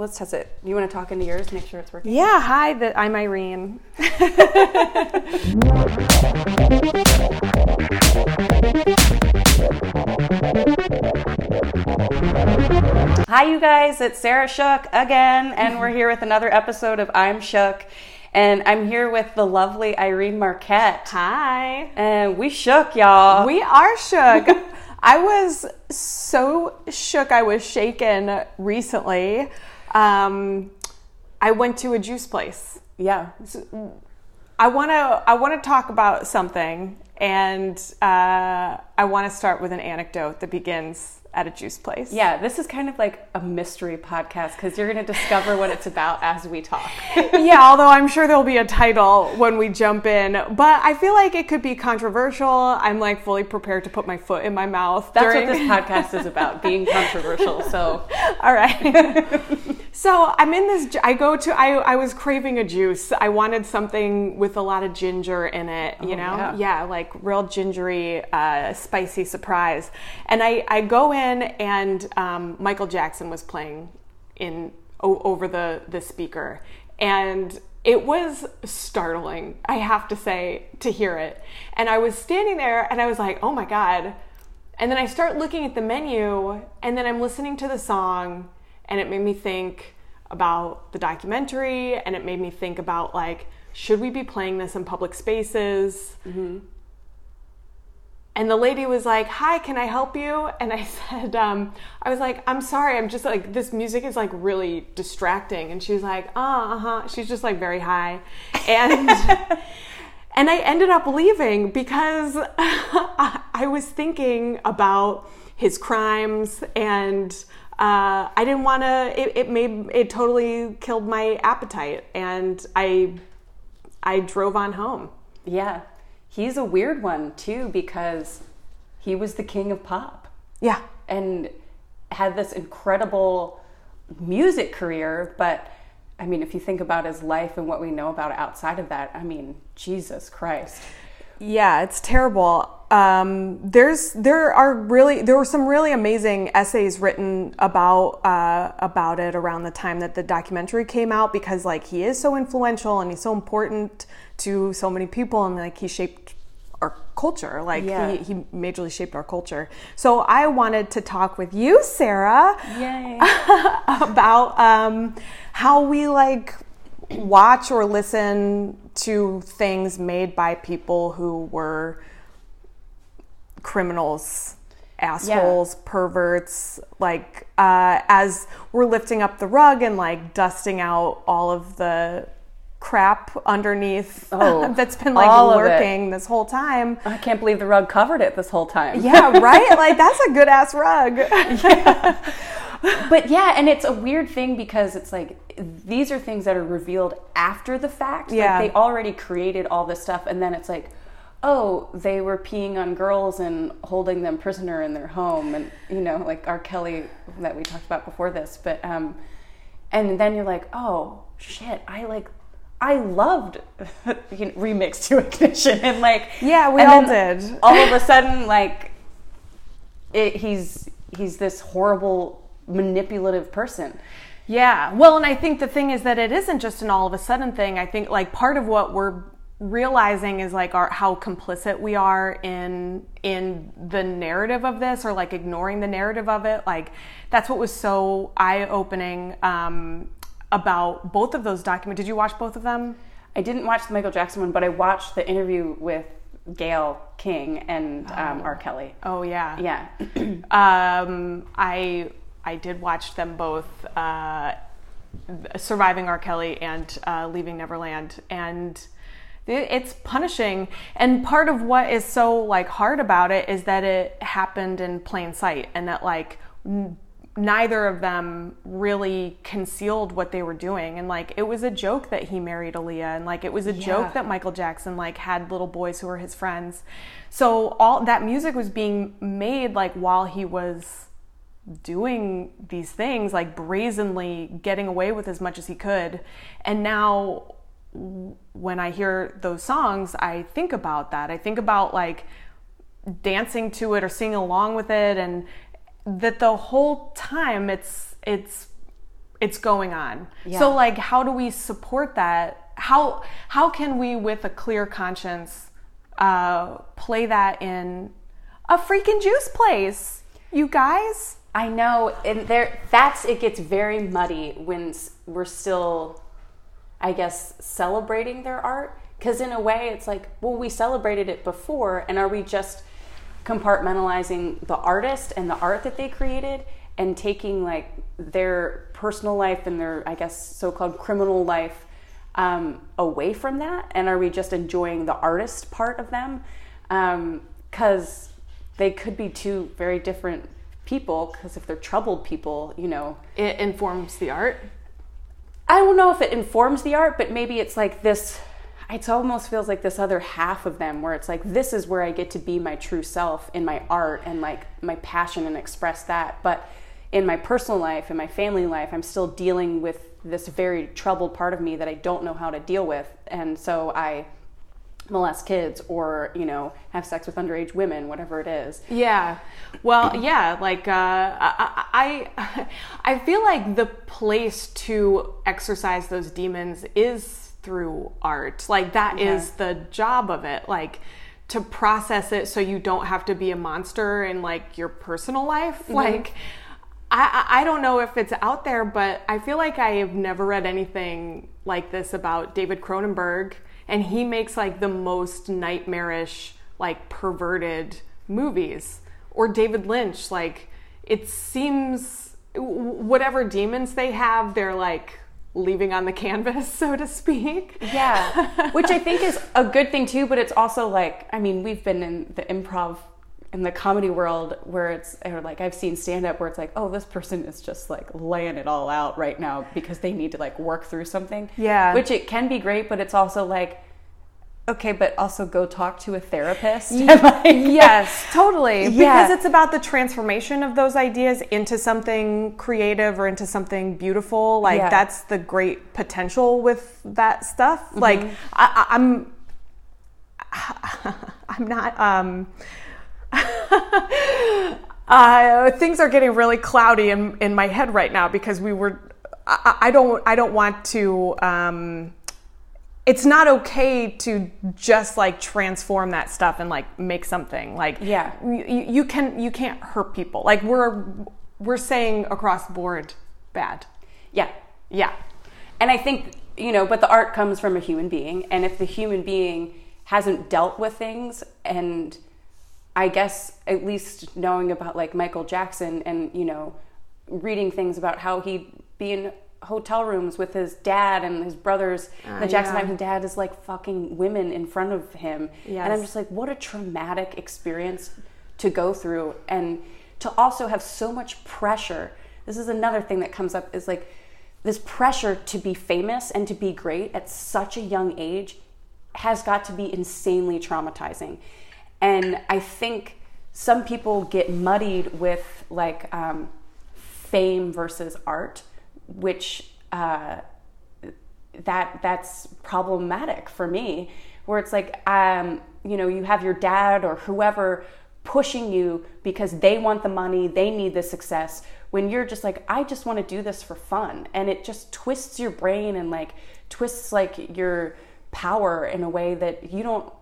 let's test it. You want to talk into yours, make sure it's working? Yeah, hi, the, I'm Irene. Hi, you guys. It's Sarah Shook again, and we're here with another episode of I'm Shook. And I'm here with the lovely Irene Marquette. Hi. And we shook, y'all. We are shook. I was so shook, I was shaken recently. Um, I went to a juice place. yeah. I want to I want to talk about something, and uh, I want to start with an anecdote that begins at a juice place. Yeah, this is kind of like a mystery podcast because you're going to discover what it's about as we talk. yeah, although I'm sure there'll be a title when we jump in, but I feel like it could be controversial. I'm like fully prepared to put my foot in my mouth. That's during- what this podcast is about, being controversial. So, All right. so I'm in this. I go to. I I was craving a juice. I wanted something with a lot of ginger in it. You Oh, know, yeah. like real gingery, uh, spicy surprise. And I I go in and um, Michael Jackson was playing in o- over the the speaker and. It was startling, I have to say, to hear it. And I was standing there and I was like, oh my God, and then I start looking at the menu, and then I'm listening to the song, and it made me think about the documentary, and it made me think about like, should we be playing this in public spaces? And the lady was like, "Hi, can I help you?" And I said, um, "I was like, I'm sorry, I'm just like this music is like really distracting." And she was like, "Uh, uh huh." She's just like very high, and and I ended up leaving because I I was thinking about his crimes and. Uh, I didn't want to. It, it made it totally killed my appetite, and I I drove on home. yeah, he's a weird one too because he was the king of pop. Yeah, and had this incredible music career. But I mean, if you think about his life and what we know about outside of that, I mean, Jesus Christ. Yeah, it's terrible. Um, there's there are really there were some really amazing essays written about uh, about it around the time that the documentary came out because like he is so influential and he's so important to so many people and like he shaped our culture like Yeah. he, he majorly shaped our culture. So I wanted to talk with you, Sarah, Yay. about um, how we like watch or listen to things made by people who were criminals assholes perverts like uh, as we're lifting up the rug and like dusting out all of the crap underneath Oh, that's been like lurking this whole time I can't believe the rug covered it this whole time. yeah right like that's a good ass rug But yeah, and it's a weird thing because it's like these are things that are revealed after the fact. Yeah. Like they already created all this stuff and then it's like, oh, they were peeing on girls and holding them prisoner in their home and you know, like R. Kelly that we talked about before this. But um and then you're like, oh shit, I like I loved you know, remix to ignition and like Yeah, we all did. all of a sudden like it, he's he's this horrible manipulative person Yeah. Well, and I think the thing is that it isn't just an all of a sudden thing. I think like part of what we're realizing is like our how complicit we are in in the narrative of this or like ignoring the narrative of it. Like that's what was so eye-opening um about both of those documents. Did you watch both of them? i didn't watch the michael jackson one but i watched the interview with Gayle King and um, r kelly Oh yeah. yeah Um, I I did watch them both, uh, surviving R. Kelly and uh, leaving Neverland, and it's punishing. And part of what is so like hard about it is that it happened in plain sight, and that like. Neither of them really concealed what they were doing, and like it was a joke that he married Aaliyah, and like it was a Yeah. joke that Michael Jackson like had little boys who were his friends. So all that music was being made like while he was doing these things, like brazenly getting away with as much as he could. And now when I hear those songs, I think about that. I think about like dancing to it or singing along with it and that the whole time it's it's it's going on. Yeah. So like how do we support that? How how can we with a clear conscience uh, play that in a freaking juice place? You guys? I know, and there that's it gets very muddy when we're still, I guess, celebrating their art. Because in a way, it's like, well, we celebrated it before, and are we just compartmentalizing the artist and the art that they created, and taking like their personal life and their, I guess, so-called criminal life um, away from that? And are we just enjoying the artist part of them? Because they could be two very different people. Because if they're troubled people, you know, It informs the art. I don't know if it informs the art, but maybe it's like this. It almost feels like this other half of them where it's like, this is where I get to be my true self in my art and like my passion and express that. But in my personal life, in my family life, I'm still dealing with this very troubled part of me that I don't know how to deal with. And so I molest kids or, you know, have sex with underage women, whatever it is. Yeah. Well, yeah, like uh, I, I, I feel like the place to exercise those demons is through art. Like that is the job of it. Like to process it so you don't have to be a monster in like your personal life. Mm-hmm. Like I, I I don't know if it's out there, but I feel like I have never read anything like this about David Cronenberg, and he makes like the most nightmarish, like perverted movies. Or David Lynch, like it seems whatever demons they have, they're like leaving on the canvas, so to speak. Yeah, which I think is a good thing too, but it's also like, I mean, we've been in the improv in the comedy world where it's or like I've seen stand up where it's like, oh, this person is just like laying it all out right now because they need to like work through something. Yeah. Which it can be great, but it's also like okay, but also go talk to a therapist. yes, totally. Yeah. Because it's about the transformation of those ideas into something creative or into something beautiful. Like Yeah. that's the great potential with that stuff. Like I, I, I'm, I'm not. Um, uh, things are getting really cloudy in, in my head right now because we were. I, I don't. I don't want to. Um, it's not okay to just like transform that stuff and like make something like Yeah. you, you can you can't hurt people like we're we're saying across the board bad yeah. yeah And I think, you know, but the art comes from a human being. And if the human being hasn't dealt with things, and I guess at least knowing about like Michael Jackson and, you know, reading things about how he'd be in hotel rooms with his dad and his brothers. the Jackson yeah. Five, and dad is like fucking women in front of him. And I'm just like, what a traumatic experience to go through. And to also have so much pressure. This is another thing that comes up is like, this pressure to be famous and to be great at such a young age has got to be insanely traumatizing. And I think some people get muddied with like um, fame versus art, which uh, that that's problematic for me. Where it's like, um, you know, you have your dad or whoever pushing you because they want the money, they need the success. When you're just like, I just want to do this for fun, and it just twists your brain and like twists like your power in a way that you don't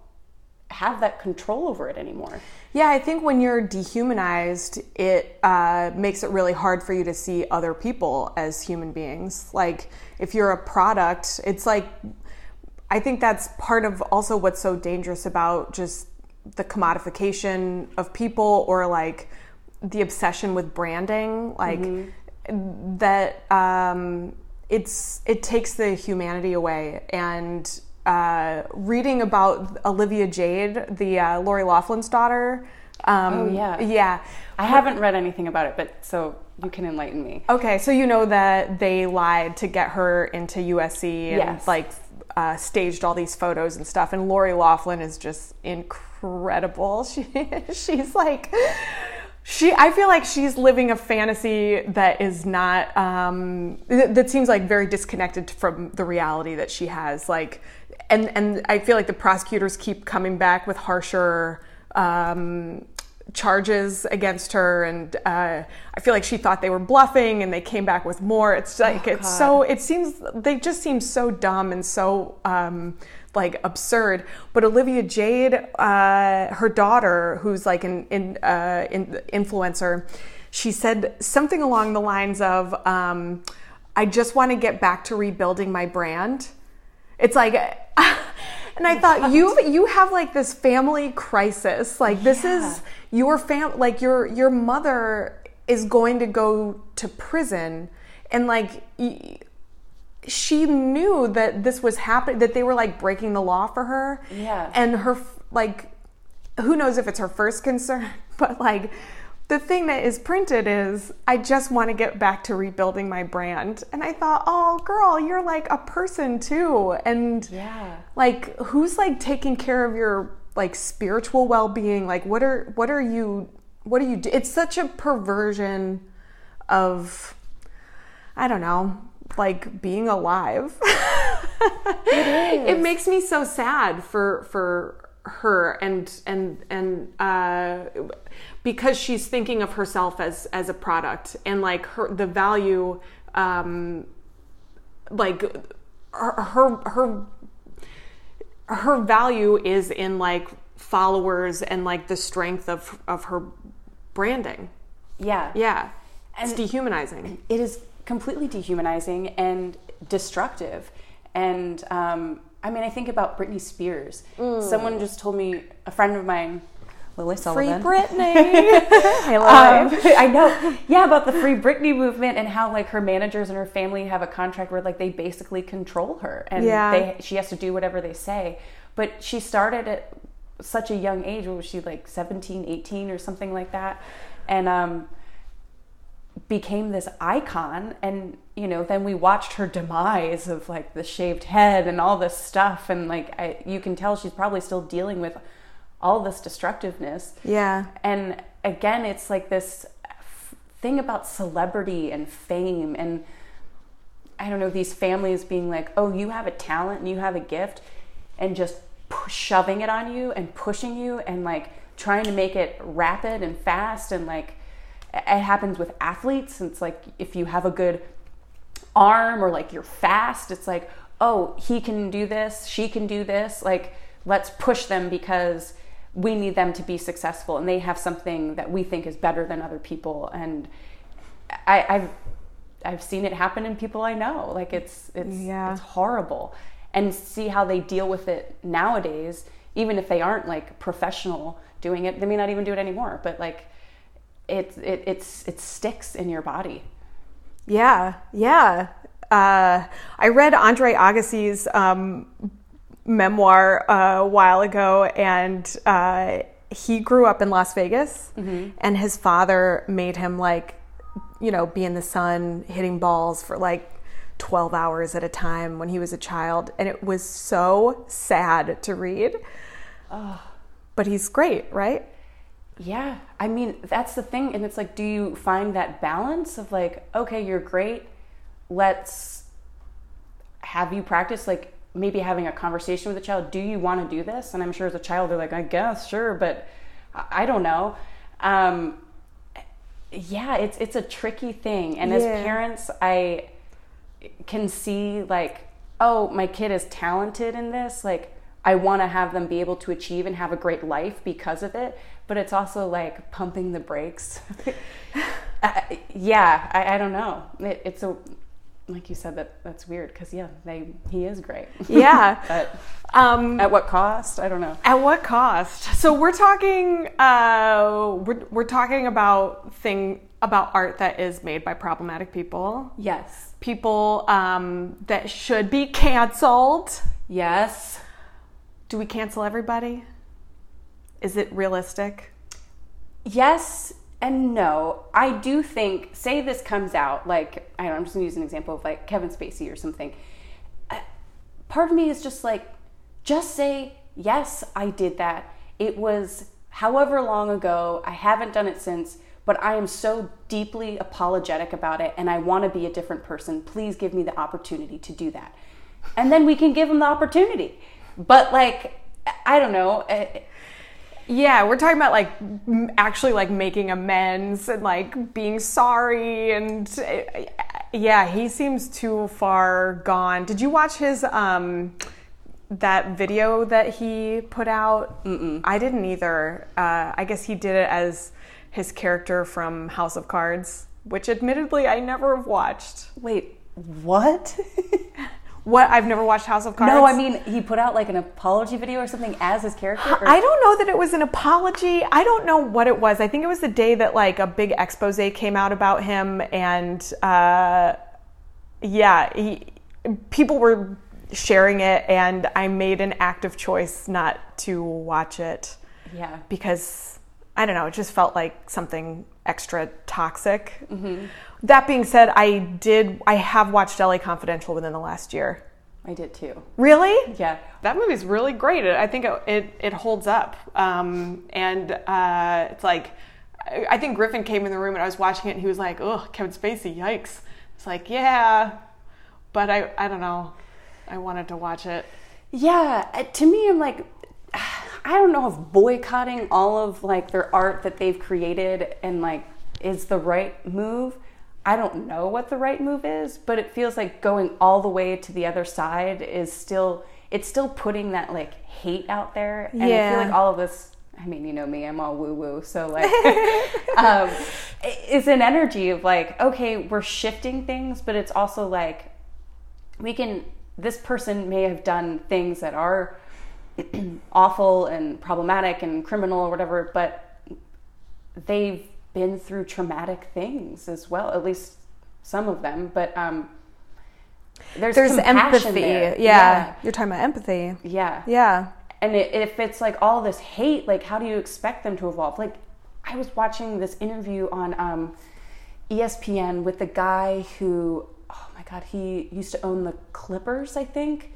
have that control over it anymore. yeah i think when you're dehumanized it uh, makes it really hard for you to see other people as human beings. Like if you're a product it's like i think that's part of also what's so dangerous about just the commodification of people or like the obsession with branding. Like that um, it's it takes the humanity away and uh, reading about Olivia Jade, the uh, Lori Laughlin's daughter. Um, Oh, yeah. yeah. I haven't read anything about it, but so you can enlighten me. Okay, so you know that they lied to get her into USC and Yes. like uh, staged all these photos and stuff. And Lori Laughlin is just incredible. She she's like she. I feel like she's living a fantasy that is not um, th- that seems like very disconnected from the reality that she has. Like, and and I feel like the prosecutors keep coming back with harsher. Um, charges against her, and uh, I feel like she thought they were bluffing, and they came back with more. It's like Oh, it's God. so. It seems they just seem so dumb and so. Um, like absurd, but Olivia Jade, uh, her daughter, who's like an, in, uh, in, influencer, she said something along the lines of, um, "I just want to get back to rebuilding my brand." It's like, and I thought you you have like this family crisis. Like this is your fam like your your mother is going to go to prison, and like. Y- she knew that this was happening that they were like breaking the law for her Yeah. and her like who knows if it's her first concern but like the thing that is printed is i just want to get back to rebuilding my brand. And i thought oh girl you're like a person too. And Yeah. like who's like taking care of your like spiritual well-being? Like what are what are you what are you do- it's such a perversion of i don't know like being alive. It makes me so sad for for her and and and uh because she's thinking of herself as as a product and like her the value um like her her her, her value is in like followers and like the strength of of her branding Yeah. yeah it's dehumanizing it is completely dehumanizing and destructive. And um, I mean, I think about Britney Spears. Someone just told me, a friend of mine, Lily Sullivan. Free Britney Um, I know. Yeah, about the Free Britney movement and how like her managers and her family have a contract where like they basically control her and Yeah. they she has to do whatever they say. But she started at such a young age. What was she like 17, 18 or something like that? And um became this icon and you know then we watched her demise of like the shaved head and all this stuff and like I, you can tell she's probably still dealing with all this destructiveness. Yeah. And again it's like this f- thing about celebrity and fame and i don't know these families being like oh you have a talent and you have a gift and just shoving it on you and pushing you and like trying to make it rapid and fast and like it happens with athletes it's like if you have a good arm or like you're fast it's like oh he can do this she can do this like let's push them because we need them to be successful and they have something that we think is better than other people and I, I've I've seen it happen in people I know like it's it's Yeah. it's horrible and see how they deal with it nowadays even if they aren't like professional doing it they may not even do it anymore but like it, it it's it sticks in your body Yeah, yeah. Uh, I read Andre Agassi's um, memoir uh, a while ago, and uh, he grew up in Las Vegas, and his father made him like, you know, be in the sun hitting balls for like 12 hours at a time when he was a child, and it was so sad to read. But he's great, right? Yeah, I mean, that's the thing. And it's like, do you find that balance of like, okay, you're great, let's have you practice, like maybe having a conversation with a child. Do you want to do this? And I'm sure as a child, they're like, I guess, sure, but I don't know. Um, yeah, it's it's a tricky thing. And as parents, I can see like, oh, my kid is talented in this. Like, I want to have them be able to achieve and have a great life because of it. But it's also like pumping the brakes. yeah, I, I don't know. It, it's a like you said that that's weird because yeah, they he is great. Yeah. but Um, at what cost? I don't know. At what cost? So we're talking. Uh, we're we're talking about thing about art that is made by problematic people, Yes. people um, that should be canceled. Yes. Do we cancel everybody? Is it realistic? yes and no. I do think, say this comes out, like, I don't know, I'm just gonna use an example of like Kevin Spacey or something. Uh, Part of me is just like, just say, yes, I did that. It was however long ago. I haven't done it since, but I am so deeply apologetic about it and I wanna be a different person. Please give me the opportunity to do that. And then we can give them the opportunity. But like, I don't know. uh, Yeah, we're talking about like actually like making amends and like being sorry and uh, yeah, he seems too far gone. Did you watch his um that video that he put out? Mm-mm. I didn't either. Uh, I guess he did it as his character from House of Cards, which admittedly I never have watched. Wait, what? What? I've never watched House of Cards. no, I mean he put out like an apology video or something as his character. Or? I don't know that it was an apology. I don't know what it was. I think it was the day that like a big expose came out about him, and uh, yeah, he, people were sharing it, and I made an active choice not to watch it yeah. because I don't know, it just felt like something extra toxic. That being said, I did, I have watched LA Confidential within the last year. I did too. Really? Yeah. That movie's really great. I think it it, it holds up, um, and uh, it's like I think Griffin came in the room and I was watching it, and he was like, "Oh, Kevin Spacey, yikes!" It's like, yeah, but I I don't know. I wanted to watch it. Yeah, uh, to me, I'm like, I don't know if boycotting all of like their art that they've created and like is the right move. I don't know what the right move is, but it feels like going all the way to the other side is still it's still putting that like hate out there. And I feel like all of this. I mean, you know me, I'm all woo woo. So like, um, it's an energy of like, okay, we're shifting things, but it's also like we can this person may have done things that are awful and problematic and criminal or whatever but they've been through traumatic things as well at least some of them but um there's, There's empathy. there. Yeah. you're talking about empathy. yeah yeah Yeah. and it, if it's like all this hate like how do you expect them to evolve like i was watching this interview on um, espn with the guy who oh my god he used to own the clippers i think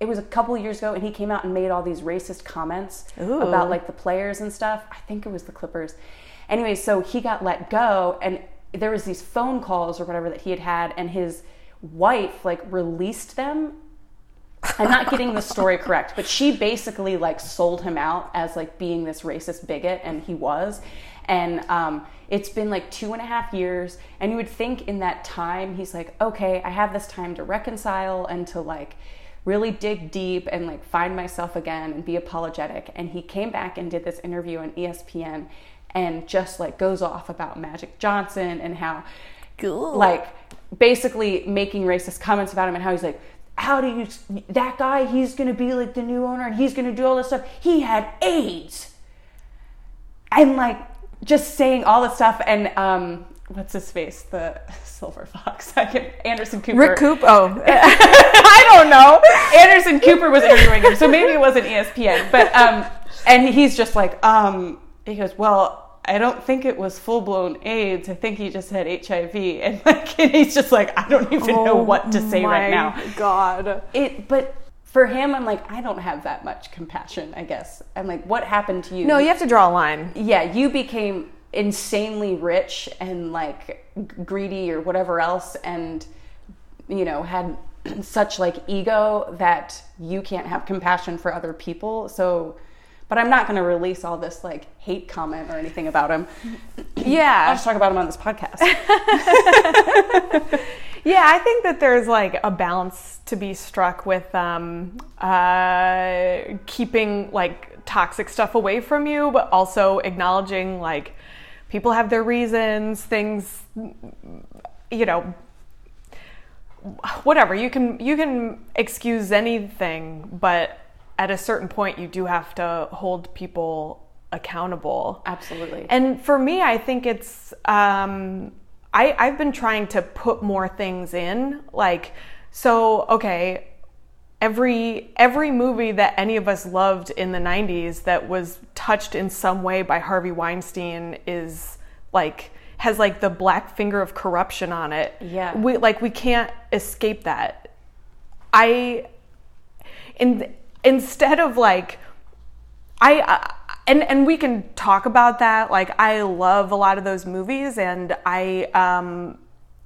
it was a couple years ago and he came out and made all these racist comments Ooh. about like the players and stuff i think it was the clippers anyway so he got let go and there was these phone calls or whatever that he had had and his wife like released them I'm not getting the story correct, but she basically like sold him out as like being this racist bigot, and he was. And um, it's been like two and a half years, and you would think in that time he's like, okay, I have this time to reconcile and to like really dig deep and like find myself again and be apologetic. And he came back and did this interview on ESPN, and just like goes off about Magic Johnson and how like basically making racist comments about him and how he's like how do you that guy he's gonna be like the new owner and he's gonna do all this stuff. He had aids. And like just saying all this stuff and um what's his face? The silver fox. I can anderson cooper. Rick Coop. Oh, I don't know. Anderson Cooper was interviewing him, so maybe it wasn't ESPN. But um, and he's just like, um, he goes, well, I don't think it was full blown AIDS. I think he just had HIV, and like, and he's just like, I don't even know oh what to say right now. Oh God. It, but for him, I'm like, I don't have that much compassion. I guess I'm like, what happened to you? No, you have to draw a line. yeah, you became insanely rich and like greedy or whatever else, and you know had such like ego that you can't have compassion for other people. So, but I'm not going to release all this like hate comment or anything about him. Yeah. I'll just talk about him on this podcast. Yeah, I think that there's like a balance to be struck with um, uh, keeping like toxic stuff away from you, but also acknowledging like people have their reasons, things, you know, whatever. You can you can excuse anything, but at a certain point, you do have to hold people accountable. Absolutely. And for me, I think it's um, I I've been trying to put more things in, like so. Okay, every every movie that any of us loved in the '90s that was touched in some way by Harvey Weinstein is like has like the black finger of corruption on it. Yeah. we like we can't escape that. I in instead of like I, I and and we can talk about that. Like I love a lot of those movies, and I um,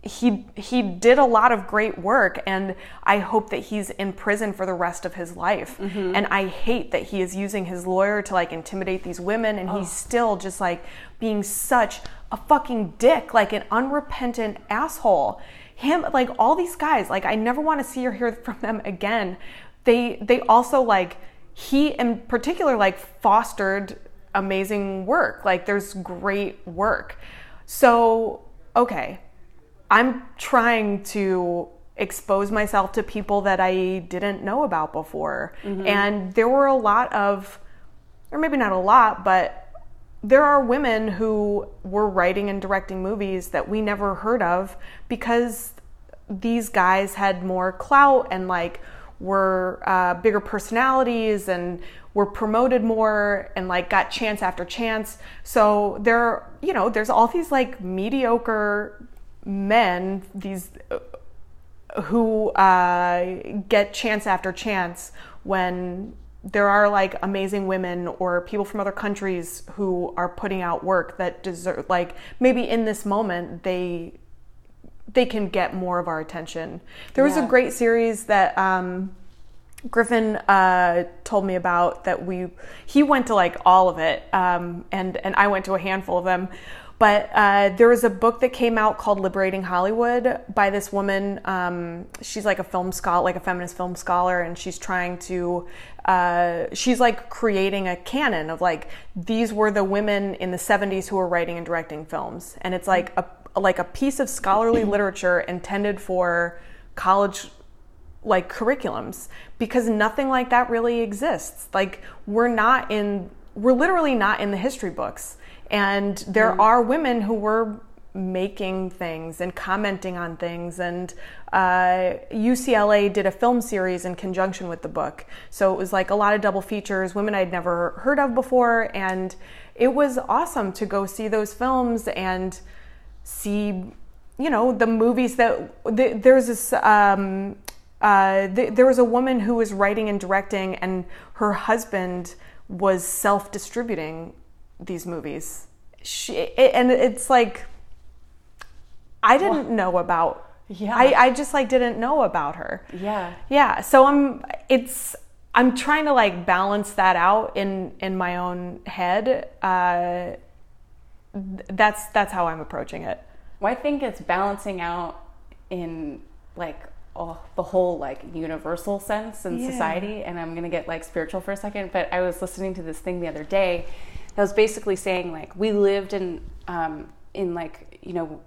he he did a lot of great work and I hope that he's in prison for the rest of his life. Mm-hmm. And I hate that he is using his lawyer to like intimidate these women and he's still just like being such a fucking dick, like an unrepentant asshole. Him like all these guys, like I never want to see or hear from them again. They they also like he in particular like fostered amazing work. Like there's great work. So, okay, I'm trying to expose myself to people that I didn't know about before. Mm-hmm. And there were a lot of, or maybe not a lot, but there are women who were writing and directing movies that we never heard of because these guys had more clout and like were uh, bigger personalities and were promoted more and like got chance after chance. So there, you know, there's all these like mediocre men, these uh, who uh, get chance after chance when there are like amazing women or people from other countries who are putting out work that deserve like maybe in this moment they they can get more of our attention there was a great series that um, Griffin uh, told me about that we he went to like all of it um, and and I went to a handful of them but uh, there was a book that came out called Liberating Hollywood by this woman. Um, she's like a film scholar, like a feminist film scholar, and she's trying to, uh, she's like creating a canon of like these were the women in the 70s who were writing and directing films. And it's like a, like a piece of scholarly literature intended for college like curriculums because nothing like that really exists. Like we're not in we're literally not in the history books. And there are women who were making things and commenting on things and uh, UCLA did a film series in conjunction with the book. So it was like a lot of double features, women I'd never heard of before and it was awesome to go see those films and see you know the movies that the, there's this um, uh, th- there was a woman who was writing and directing and her husband was self-distributing these movies she, it, and it's like i didn't know about Yeah. I, I just like didn't know about her Yeah. yeah so i'm it's i'm trying to like balance that out in in my own head uh that's that's how i'm approaching it Well, I think it's balancing out in like oh, the whole like universal sense in Yeah. society. And I'm gonna get like spiritual for a second, but I was listening to this thing the other day that was basically saying like we lived in um, in like you know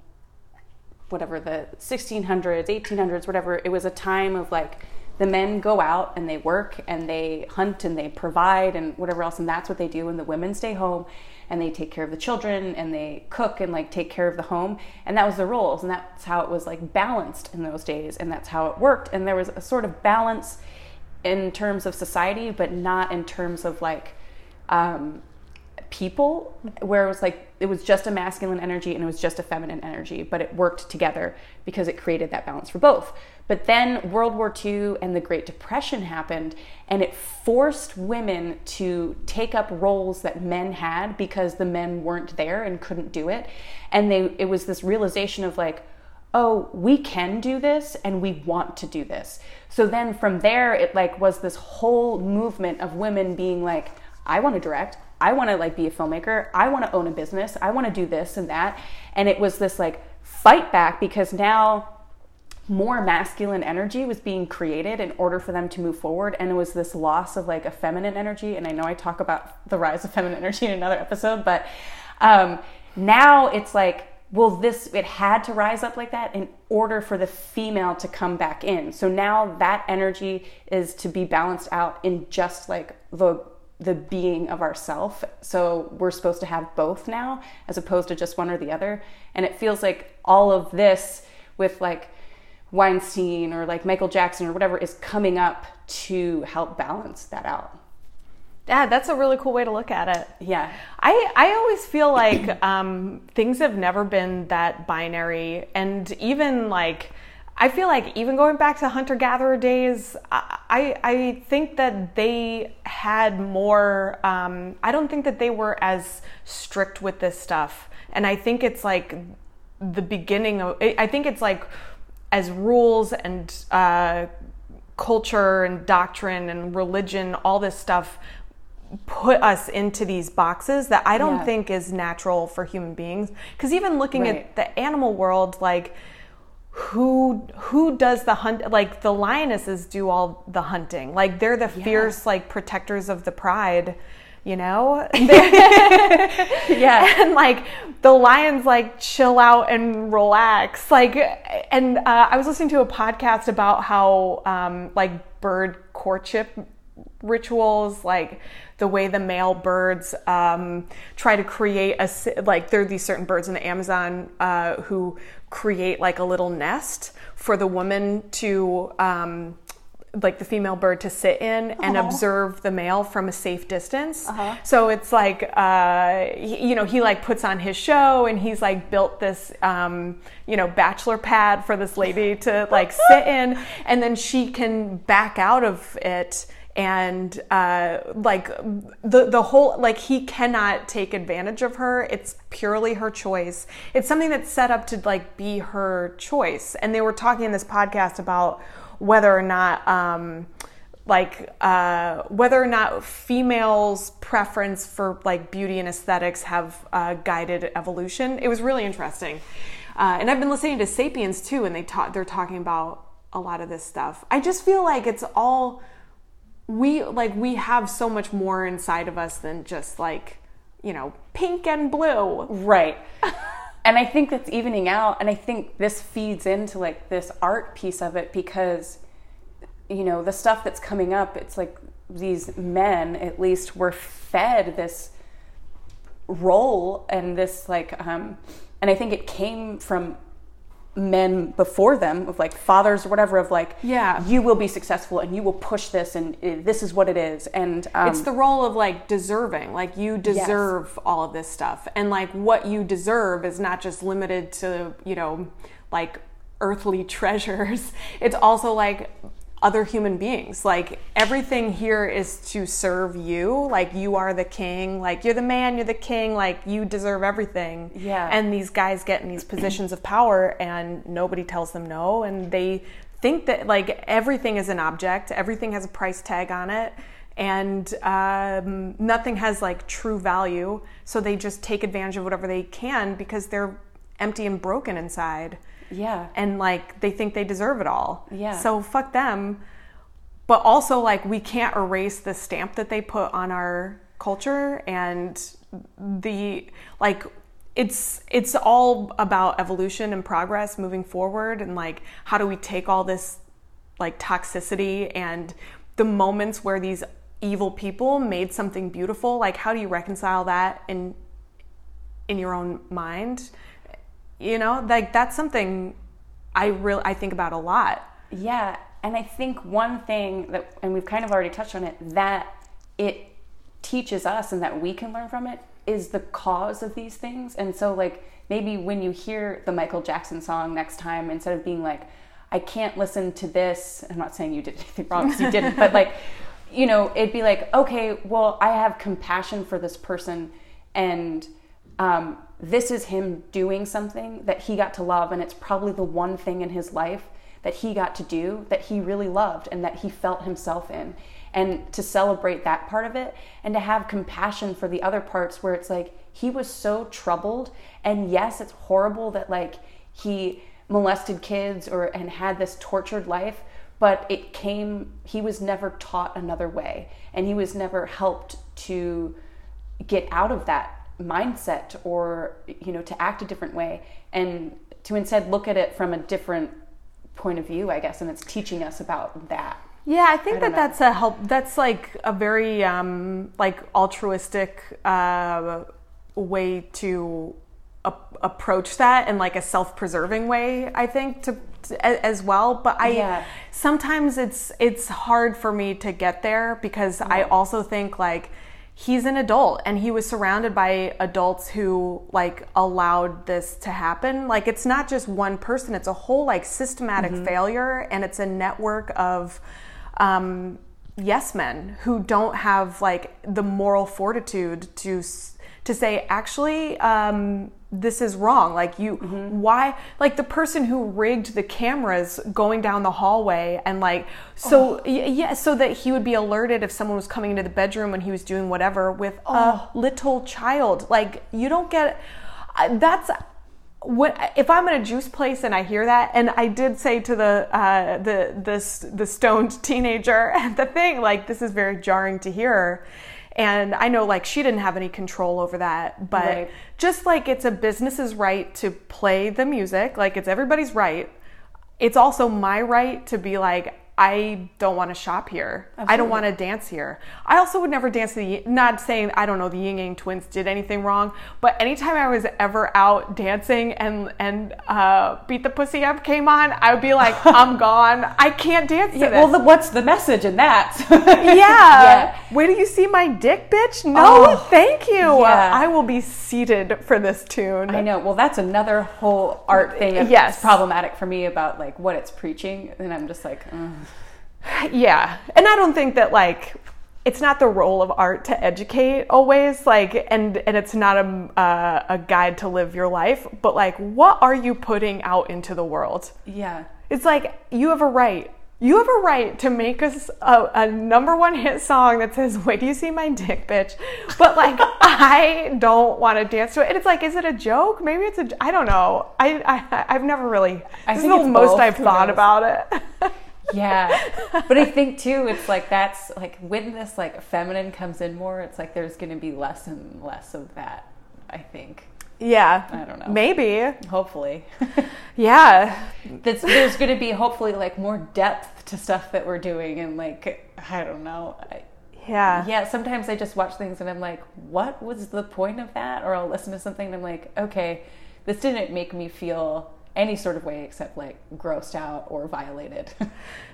whatever the 1600s 1800s whatever it was a time of like the men go out and they work and they hunt and they provide and whatever else and that's what they do and the women stay home and they take care of the children and they cook and like take care of the home. And that was the roles and that's how it was like balanced in those days and that's how it worked. And there was a sort of balance in terms of society but not in terms of like um, people where it was like it was just a masculine energy and it was just a feminine energy but it worked together because it created that balance for both. But then world war ii and the great depression happened and it forced women to take up roles that men had because the men weren't there and couldn't do it. And they it was this realization of like oh we can do this and we want to do this. So then from there it like was this whole movement of women being like i want to direct i want to like be a filmmaker. I want to own a business. I want to do this and that. And it was this like fight back because now more masculine energy was being created in order for them to move forward. And it was this loss of like a feminine energy. And i know i talk about the rise of feminine energy in another episode but um, now it's like well this it had to rise up like that in order for the female to come back in. So now that energy is to be balanced out in just like the the being of ourself so we're supposed to have both now as opposed to just one or the other and it feels like all of this with like Weinstein or like Michael Jackson or whatever is coming up to help balance that out. Yeah, that's a really cool way to look at it. Yeah. I, I always feel like um, things have never been that binary. And even like, I feel like even going back to hunter gatherer days, I, I, think that they had more, um, I don't think that they were as strict with this stuff. And I think it's like the beginning of. I think it's like as rules and uh, culture and doctrine and religion, all this stuff put us into these boxes that I don't Yeah. think is natural for human beings. Because even looking Right. at the animal world, like who who does the hunt? Like the lionesses do all the hunting. Like they're the fierce like protectors of the pride. You know, Yeah. and like the lions like chill out and relax like and uh, i was listening to a podcast about how um, like bird courtship rituals like the way the male birds um, try to create a like there are these certain birds in the amazon uh, who create like a little nest for the woman to um, like the female bird to sit in and Aw. observe the male from a safe distance. Uh-huh. So it's like, uh, he, you know, he like puts on his show and he's like built this, um, you know, bachelor pad for this lady to like sit in, and then she can back out of it and uh, like the the whole like he cannot take advantage of her. It's purely her choice. It's something that's set up to like be her choice. And they were talking in this podcast about whether or not um, like uh, whether or not females' preference for like beauty and aesthetics have uh, guided evolution. It was really interesting, uh, and I've been listening to *Sapiens* too, and they talk. They're talking about a lot of this stuff. I just feel like it's all we like. We have so much more inside of us than just like you know pink and blue. Right. and I think that's evening out. And I think this feeds into like this art piece of it because, you know, the stuff that's coming up, it's like these men at least were fed this role and this like, um, and I think it came from men before them of like fathers or whatever of like Yeah. you will be successful and you will push this and uh, this is what it is. And um, it's the role of like deserving. Like you deserve all of this stuff. And like what you deserve is not just limited to you know like earthly treasures. It's also like other human beings. Like everything here is to serve you. Like you are the king. Like you're the man you're the king. Like you deserve everything. Yeah. and these guys get in these positions of power and nobody tells them no. And they think that like everything is an object. Everything has a price tag on it. And um, nothing has like true value. So they just take advantage of whatever they can because they're empty and broken inside yeah. And like they think they deserve it all. Yeah. so fuck them. But also like we can't erase the stamp that they put on our culture and the like it's it's all about evolution and progress moving forward and like how do we take all this like toxicity and the moments where these evil people made something beautiful like how do you reconcile that in in your own mind you know like that's something i really i think about a lot Yeah, and I think one thing that, and we've kind of already touched on it, that it teaches us and that we can learn from it is the cause of these things. And so, like, maybe when you hear the Michael Jackson song next time, instead of being like, I can't listen to this, I'm not saying you did anything wrong because you didn't, but like, you know, it'd be like, okay, well, I have compassion for this person and um, this is him doing something that he got to love, and it's probably the one thing in his life that he got to do that he really loved and that he felt himself in. And to celebrate that part of it and to have compassion for the other parts where it's like he was so troubled. And yes, it's horrible that like he molested kids or and had this tortured life, but it came, he was never taught another way and he was never helped to get out of that mindset or you know to act a different way and to instead look at it from a different point of view i guess and it's teaching us about that yeah i think I that know. that's a help that's like a very um like altruistic uh way to approach that in like a self-preserving way i think to, to as well but i Yeah. sometimes it's it's hard for me to get there because i also think like he's an adult and he was surrounded by adults who like allowed this to happen. Like it's not just one person it's a whole like systematic failure and it's a network of um, yes men who don't have like the moral fortitude to to say actually um, this is wrong. Like you, why? Like the person who rigged the cameras going down the hallway and like so y- yeah, so that he would be alerted if someone was coming into the bedroom when he was doing whatever with a little child. Like you don't get that's what if I'm in a juice place and I hear that, and I did say to the uh, the this the stoned teenager the thing, like this is very jarring to hear, and I know like she didn't have any control over that, but Right. just like it's a business's right to play the music, like it's everybody's right. It's also my right to be like. I don't want to shop here. I don't want to dance here. I also would never dance to the. Not saying I don't know the Ying Yang Twins did anything wrong, but anytime I was ever out dancing and and uh, beat the pussy up came on, I would be like, I'm gone. I can't dance to Yeah, this. well, the, what's the message in that? yeah. yeah. Where do you see my dick, bitch? No, Oh, thank you. yeah. I will be seated for this tune. I know. Well, that's another whole art thing. Yes. problematic for me about like what it's preaching, and I'm just like, ugh. Yeah. And I don't think that like it's not the role of art to educate always like and and it's not a uh, a guide to live your life, but like what are you putting out into the world? yeah, It's like you have a right. You have a right to make us a, a number one hit song that says, "Wait, do you see my dick, bitch?" But like, I don't want to dance to it. And it's like, is it a joke? Maybe it's a. I don't know. I, I I've never really. I this think is the most both. I've Who thought knows? about it. yeah. but I think too, it's like that's like when this like feminine comes in more, it's like there's going to be less and less of that. I think. yeah, I don't know. Maybe. Hopefully, Yeah. That's, there's going to be hopefully like more depth to stuff that we're doing, and like I don't know. I, Yeah. yeah, sometimes I just watch things and I'm like, what was the point of that? Or I'll listen to something and I'm like, okay, this didn't make me feel any sort of way except like grossed out or violated.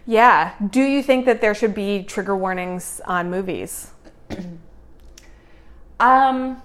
Yeah. Do you think that there should be trigger warnings on movies? um,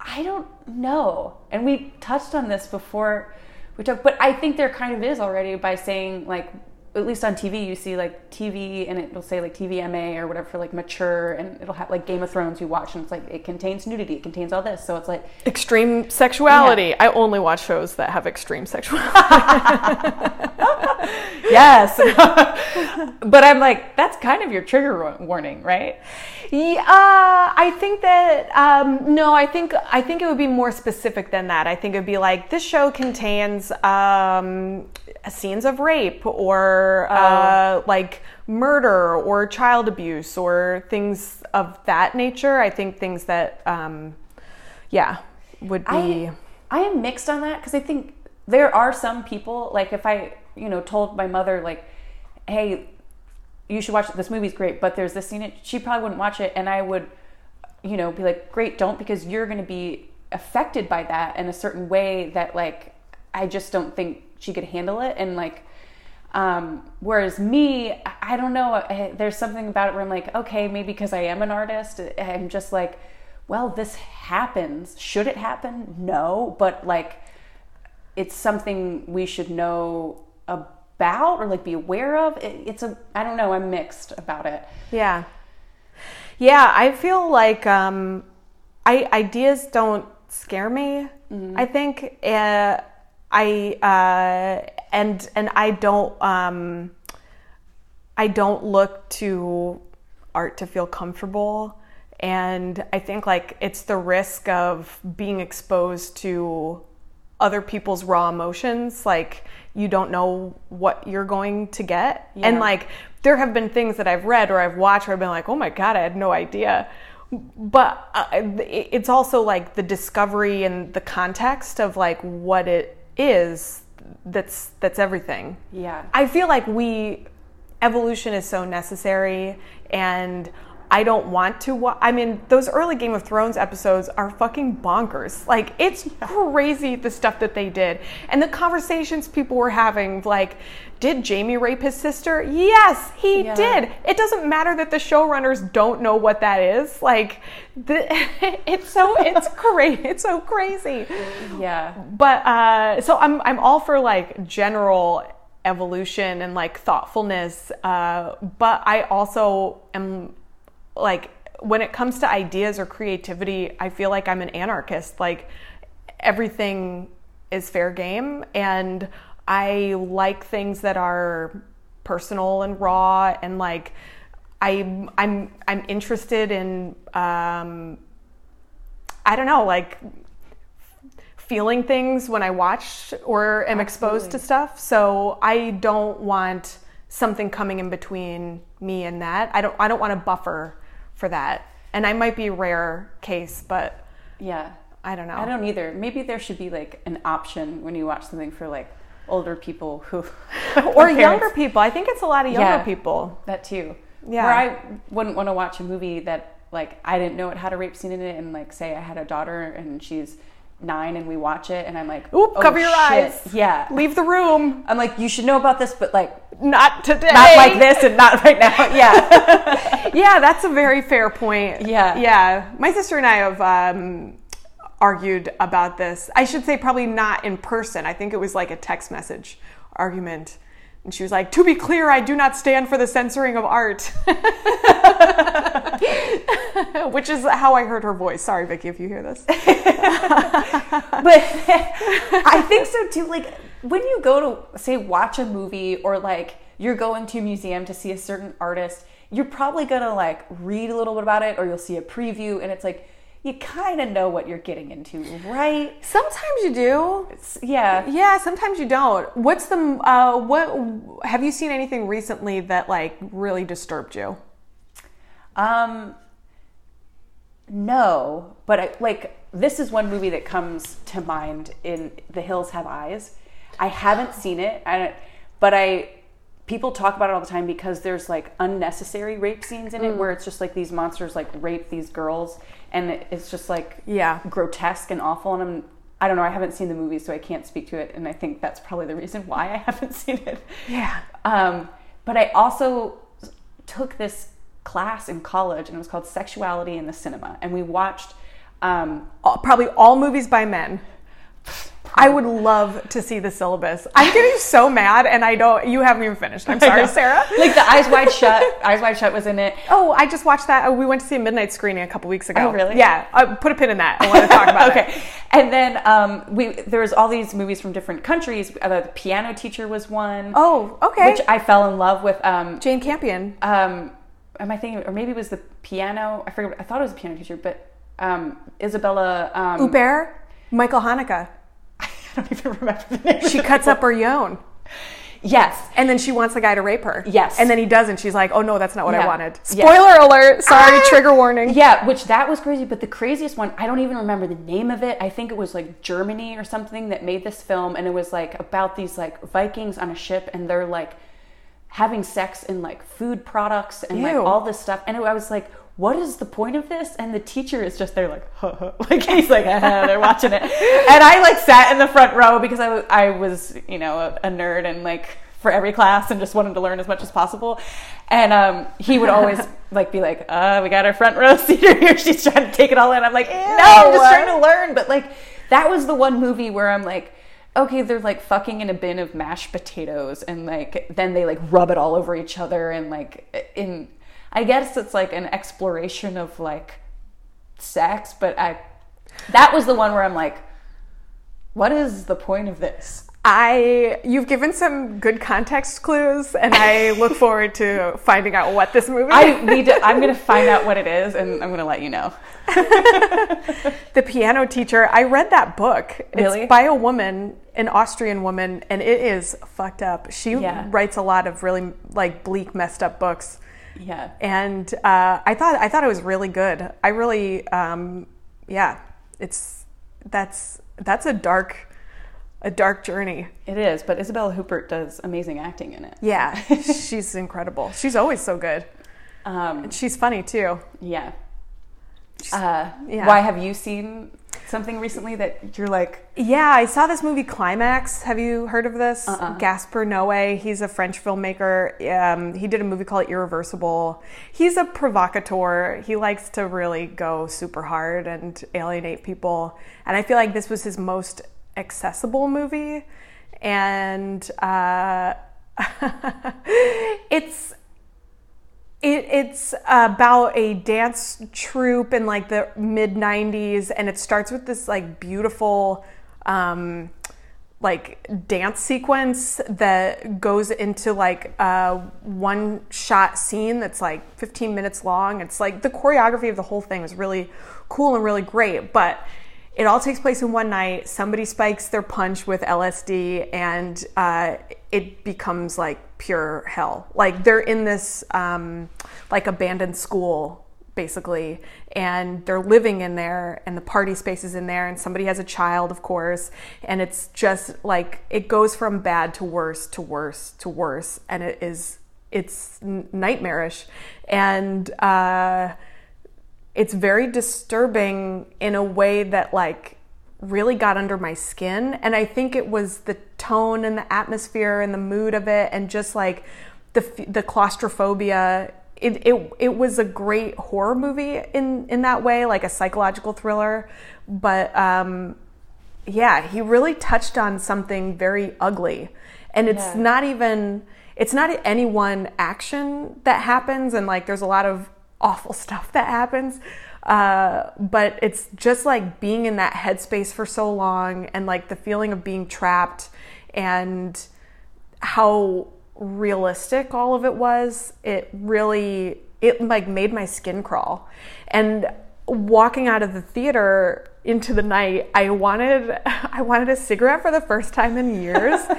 I don't know. And we touched on this before we talked, but I think there kind of is already by saying like, at least on TV, you see like TV and it'll say like TVMA or whatever for like mature and it'll have like Game of Thrones you watch and it's like it contains nudity, it contains all this. So it's like, Extreme sexuality. I only watch shows that have extreme sexuality. yes. but I'm like, that's kind of your trigger warning, right? Yeah, uh, I think that um, no, I think I think it would be more specific than that. I think it would be like this show contains um, scenes of rape or uh, like murder or child abuse or things of that nature. I think things that um, yeah would be I, I am mixed on that because I think there are some people like if I you know told my mother like, hey, you should watch it. This movie's great, but there's this scene. She probably wouldn't watch it, and I would, you know, be like, great, don't because you're going to be affected by that in a certain way that like I just don't think she could handle it, and like. Um, whereas me, I- I don't know. I, there's something about it where I'm like, okay, maybe because I am an artist, I'm just like, well, this happens. Should it happen? No, but like, it's something we should know about or like be aware of. It, it's a, I don't know. I'm mixed about it. Yeah. Yeah, I feel like um, I, ideas don't scare me. I think uh, I uh, and and I don't um, I don't look to art to feel comfortable. And I think like it's the risk of being exposed to other people's raw emotions. Like you don't know what you're going to get. And like there have been things that I've read or I've watched where I've been like, oh my God, I had no idea. But uh, it's also like the discovery and the context of like what it is that's that's everything. Yeah. I feel like we evolution is so necessary and I don't want to wa- I mean those early Game of Thrones episodes are fucking bonkers. Like it's crazy the stuff that they did and the conversations people were having like did Jaime rape his sister? Yes, he Yeah. did. It doesn't matter that the showrunners don't know what that is. Like the, it's so it's crazy. It's so crazy Yeah. but uh, so I'm I'm all for like general evolution and like thoughtfulness, uh, but I also am like when it comes to ideas or creativity, I feel like I'm an anarchist. Like everything is fair game and I like things that are personal and raw and like I I'm I'm interested in um I don't know like feeling things when I watch or am exposed to stuff. So I don't want something coming in between me and that. I don't I don't want to buffer for that. And I might be a rare case, but Yeah. I don't know. I don't either. Maybe there should be like an option when you watch something for like older people who or younger people. I think it's a lot of younger Yeah. people. That too. Yeah. Where I wouldn't want to watch a movie that like I didn't know it had a rape scene in it, and like say I had a daughter and she's nine and we watch it, and I'm like, Oop, oh, cover your shit. eyes. Yeah. Leave the room. I'm like, you should know about this, but like Not today. not like this and not right now. Yeah. yeah, that's a very fair point. Yeah. Yeah. My sister and I have um, argued about this. I should say, probably not in person. I think it was like a text message argument. And she was like, To be clear, I do not stand for the censoring of art. Which is how I heard her voice. Sorry, Vicky, if you hear this. but I think so too. Like when you go to say watch a movie or like you're going to a museum to see a certain artist, you're probably gonna like read a little bit about it or you'll see a preview and it's like you kind of know what you're getting into, right? Sometimes you do. It's, yeah. Yeah, sometimes you don't. What's the uh, what? Have you seen anything recently that like really disturbed you? Um, no, but I, like this is one movie that comes to mind in The Hills Have Eyes. I haven't seen it, I but I people talk about it all the time because there's like unnecessary rape scenes in it where it's just like these monsters like rape these girls and it's just like Yeah. grotesque and awful and I'm I don't know I haven't seen the movie so I can't speak to it and I think that's probably the reason why I haven't seen it. Yeah. Um, but I also took this class in college, and it was called Sexuality in the Cinema, and we watched. Um, all, probably all movies by men. I would love to see the syllabus. I'm getting so mad, and I don't. You haven't even finished. I'm sorry, Sarah. like the Eyes Wide Shut. Eyes Wide Shut was in it. Oh, I just watched that. Oh, we went to see a midnight screening a couple weeks ago. Oh, really? Yeah. Uh, put a pin in that. I want to talk about it. okay, and then um, we there was all these movies from different countries. Uh, the Piano Teacher was one. Oh, okay. which I fell in love with. Um, Jane Campion. um, am I thinking, or maybe it was the piano? I forget. I thought it was a piano teacher, but um, Isabella. Um. Michael Haneke. I don't even remember the name. She cuts up her yoni. Yes. And then she wants the guy to rape her. Yes. And then he doesn't. She's like, oh no, that's not what I wanted. Yeah. Spoiler alert. Sorry, Ah! trigger warning. Yeah, which that was crazy. But the craziest one, I don't even remember the name of it. I think it was like Germany or something that made this film, and it was like about these like Vikings on a ship, and they're like having sex in like food products and like all this stuff. And I was like, what is the point of this? And the teacher is just there like, huh, huh. like he's like, ah, they're watching it. And I like sat in the front row because I was, I was, you know, a, a nerd and like for every class and just wanted to learn as much as possible. And um, he would always like be like, uh, we got our front row seater here. She's trying to take it all in. I'm like, no, I'm just trying to learn. But like, that was the one movie where I'm like, okay, they're like fucking in a bin of mashed potatoes, and like then they like rub it all over each other, and like in, I guess it's like an exploration of like sex, but I, that was the one where I'm like, what is the point of this? I you've given some good context clues, and I look forward to finding out what this movie. I need to. I'm gonna find out what it is, and I'm gonna let you know. the piano teacher. I read that book. Really? It's by a woman, an Austrian woman, and it is fucked up. She Yeah. writes a lot of really like bleak, messed up books. Yeah, and uh, I thought I thought it was really good. I really, um, yeah, it's that's that's a dark, a dark journey. it is. But Isabella Huppert does amazing acting in it. Yeah, she's incredible. She's always so good. Um, She's funny too. yeah. Uh, yeah. Why have you seen something recently that you're like? Yeah, I saw this movie Climax. Have you heard of this? Uh-uh. Gaspar Noé. He's a French filmmaker. Um, he did a movie called Irreversible. He's a provocateur. He likes to really go super hard and alienate people. And I feel like this was his most accessible movie. And uh, it's it, it's about a dance troupe in like the mid 90s and it starts with this like beautiful um, like dance sequence that goes into like a one shot scene that's like 15 minutes long. It's like the choreography of the whole thing is really cool and really great but it all takes place in one night. Somebody spikes their punch with lsd and uh, it becomes like pure hell. Like they're in this um, like abandoned school basically and they're living in there and the party space is in there and somebody has a child of course and it's just like it goes from bad to worse to worse to worse and it is it's nightmarish and uh, it's very disturbing in a way that like really got under my skin and i think it was the tone and the atmosphere and the mood of it and just like the the claustrophobia it, it, it was a great horror movie in, in that way, like a psychological thriller. But um, yeah, he really touched on something very ugly. And it's yeah. not even, it's not any one action that happens. And like, there's a lot of awful stuff that happens. Uh, but it's just like being in that headspace for so long and like the feeling of being trapped and how realistic all of it was it really it like made my skin crawl. And walking out of the theater into the night i wanted i wanted a cigarette for the first time in years.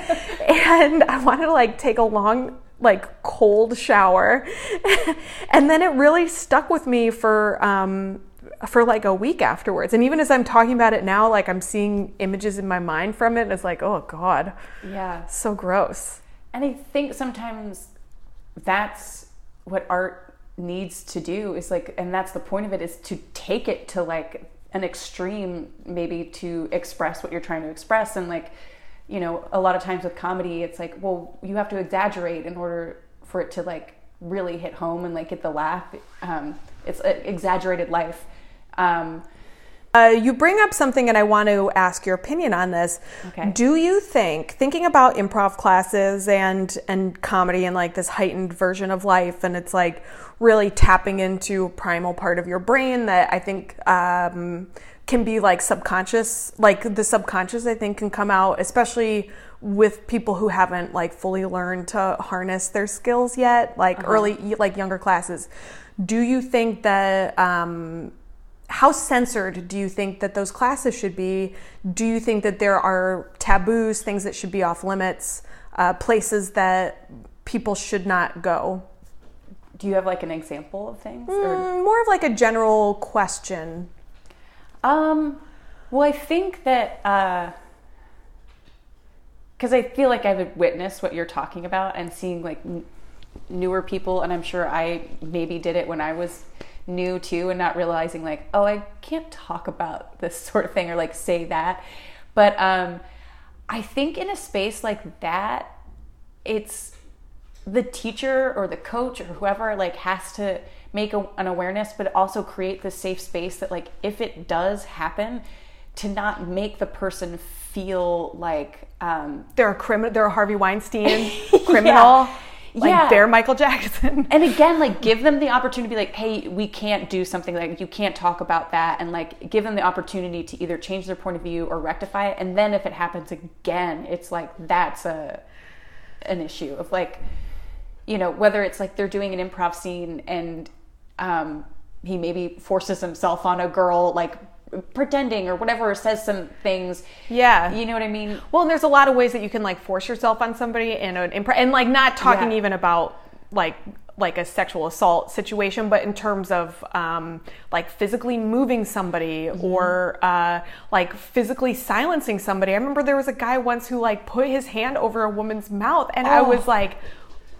And i wanted to like take a long like cold shower. And then it really stuck with me for um for like a week afterwards. And even as i'm talking about it now like i'm seeing images in my mind from it and it's like oh god. Yeah. So gross. And I think sometimes that's what art needs to do is like, and that's the point of it is to take it to like an extreme, maybe to express what you're trying to express. And like, you know, a lot of times with comedy, it's like, well, you have to exaggerate in order for it to like really hit home and like get the laugh. Um, it's an exaggerated life. Um, uh, you bring up something, and I want to ask your opinion on this. Okay. Do you think, thinking about improv classes and and comedy and like this heightened version of life, and it's like really tapping into a primal part of your brain that I think um, can be like subconscious, like the subconscious, I think can come out, especially with people who haven't like fully learned to harness their skills yet, like uh-huh. early, like younger classes. Do you think that um, how censored do you think that those classes should be? Do you think that there are taboos, things that should be off limits, uh, places that people should not go? Do you have like an example of things? Mm, more of like a general question. Um, well, I think that because uh, I feel like I've witnessed what you're talking about and seeing like n- newer people, and I'm sure I maybe did it when I was new too and not realizing like oh i can't talk about this sort of thing or like say that. But um i think in a space like that it's the teacher or the coach or whoever like has to make a, an awareness but also create the safe space that like if it does happen to not make the person feel like um, they're a criminal they're a harvey weinstein criminal yeah like yeah. they're Michael Jackson. And again, like give them the opportunity to be like, hey, we can't do something like you can't talk about that and like give them the opportunity to either change their point of view or rectify it. And then if it happens again, it's like that's a an issue of like, you know, whether it's like they're doing an improv scene and um he maybe forces himself on a girl like pretending or whatever says some things yeah you know what i mean well and there's a lot of ways that you can like force yourself on somebody and an imp- and like not talking yeah. even about like like a sexual assault situation, but in terms of um, like physically moving somebody mm-hmm. or uh, like physically silencing somebody. I remember there was a guy once who like put his hand over a woman's mouth, and oh. I was like,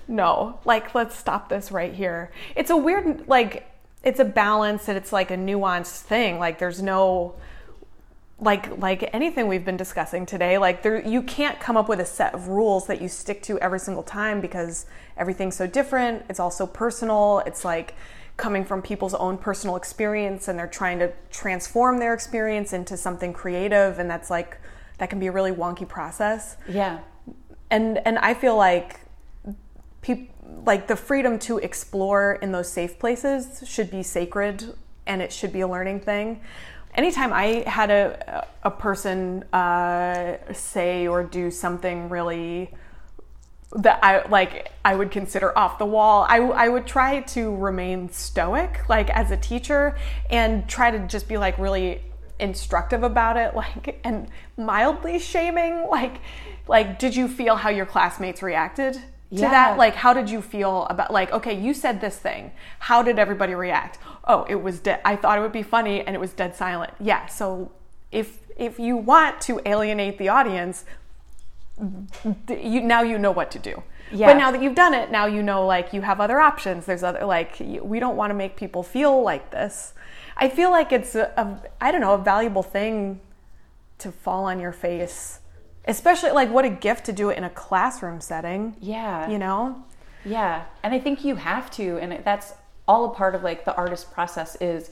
no, like let's stop this right here. It's a weird like it's a balance and it's like a nuanced thing. Like there's no like like anything we've been discussing today like there you can't come up with a set of rules that you stick to every single time because everything's so different it's all so personal it's like coming from people's own personal experience and they're trying to transform their experience into something creative and that's like that can be a really wonky process yeah and and i feel like people like the freedom to explore in those safe places should be sacred and it should be a learning thing anytime i had a, a person uh, say or do something really that I like I would consider off the wall. I, I would try to remain stoic like as a teacher and try to just be like really instructive about it like and mildly shaming like like did you feel how your classmates reacted to Yeah. that like how did you feel about like okay you said this thing. How did everybody react? Oh it was dead i thought it would be funny and it was dead silent. Yeah so if if you want to alienate the audience you now you know what to do. Yeah. but now that you've done it now you know like you have other options. There's other like we don't want to make people feel like this. I feel like it's a, a i don't know a valuable thing to fall on your face especially like what a gift to do it in a classroom setting Yeah. you know Yeah, and I think you have to, and that's all a part of like the artist process is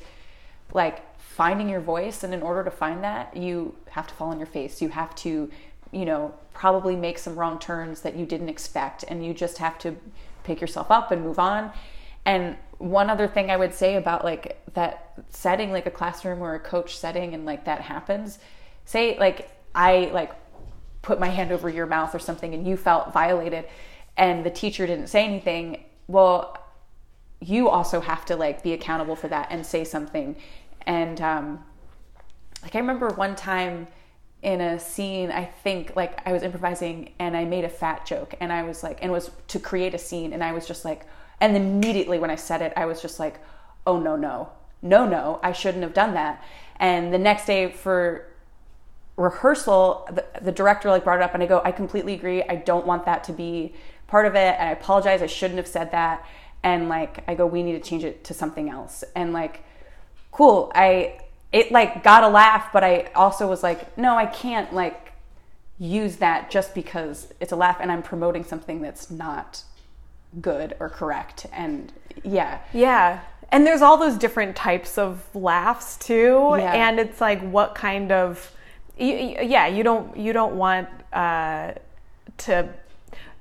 like finding your voice, and in order to find that, you have to fall on your face. You have to, you know, probably make some wrong turns that you didn't expect, and you just have to pick yourself up and move on. And one other thing I would say about like that setting, like a classroom or a coach setting, and like that happens. Say like I like put my hand over your mouth or something and you felt violated and the teacher didn't say anything well you also have to like be accountable for that and say something. And um like i remember one time in a scene i think like i was improvising and i made a fat joke and i was like and was to create a scene and i was just like and immediately when i said it i was just like oh no no. No no i shouldn't have done that. And the next day for rehearsal the, the director like brought it up and i go i completely agree. I don't want that to be part of it and i apologize. I shouldn't have said that. And like i go we need to change it to something else. And like cool. I it like got a laugh but i also was like no i can't like use that just because it's a laugh and i'm promoting something that's not good or correct. And yeah. Yeah. And there's all those different types of laughs too. Yeah. And it's like what kind of y- y- yeah, you don't you don't want uh, to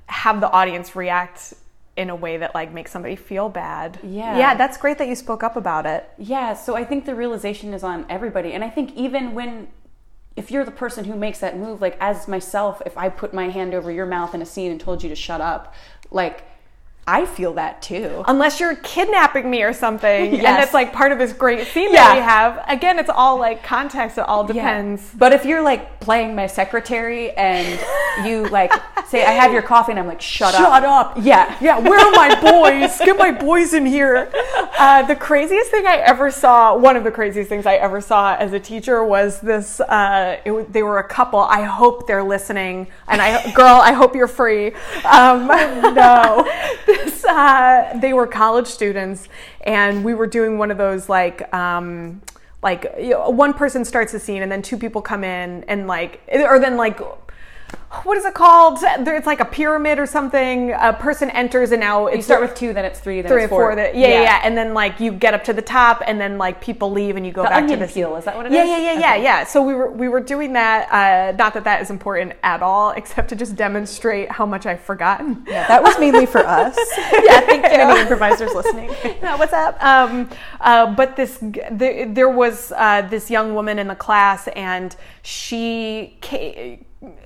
have the audience react in a way that like makes somebody feel bad. Yeah. Yeah, that's great that you spoke up about it. Yeah, so I think the realization is on everybody. And I think even when, if you're the person who makes that move, like as myself, if I put my hand over your mouth in a scene and told you to shut up, like I feel that too. Unless you're kidnapping me or something, and Yes. it's like part of this great scene Yeah. that we have. Again, it's all like context. It all Yeah. depends. But if you're like playing my secretary and you like say, I have your coffee, and I'm like, shut, up. Shut up. Yeah. Yeah, where are my boys? Get my boys in here. Uh, the craziest thing I ever saw, one of the craziest things I ever saw as a teacher was this. Uh, it, they were a couple. I hope they're listening. And I, girl, I hope you're free. Um, no. Uh, they were college students, and we were doing one of those like. Um, like you know, one person starts the scene and then two people come in and like or then like what is it called? It's like a pyramid or something. A person enters and now it's You start with two, then it's three, then three it's or four. four. that, yeah, yeah, yeah, and then like you get up to the top, and then like people leave, and you go The back to the peel, is that what it yeah, is? Yeah, yeah, yeah, Okay. yeah. So we were we were doing that. Uh, not that that is important at all, except to just demonstrate how much I've forgotten. Yeah, that was mainly for us. yeah, thank you. Any improvisers listening? Yeah, what's up? Um, uh, but this, the, there was uh, this young woman in the class, and she, ca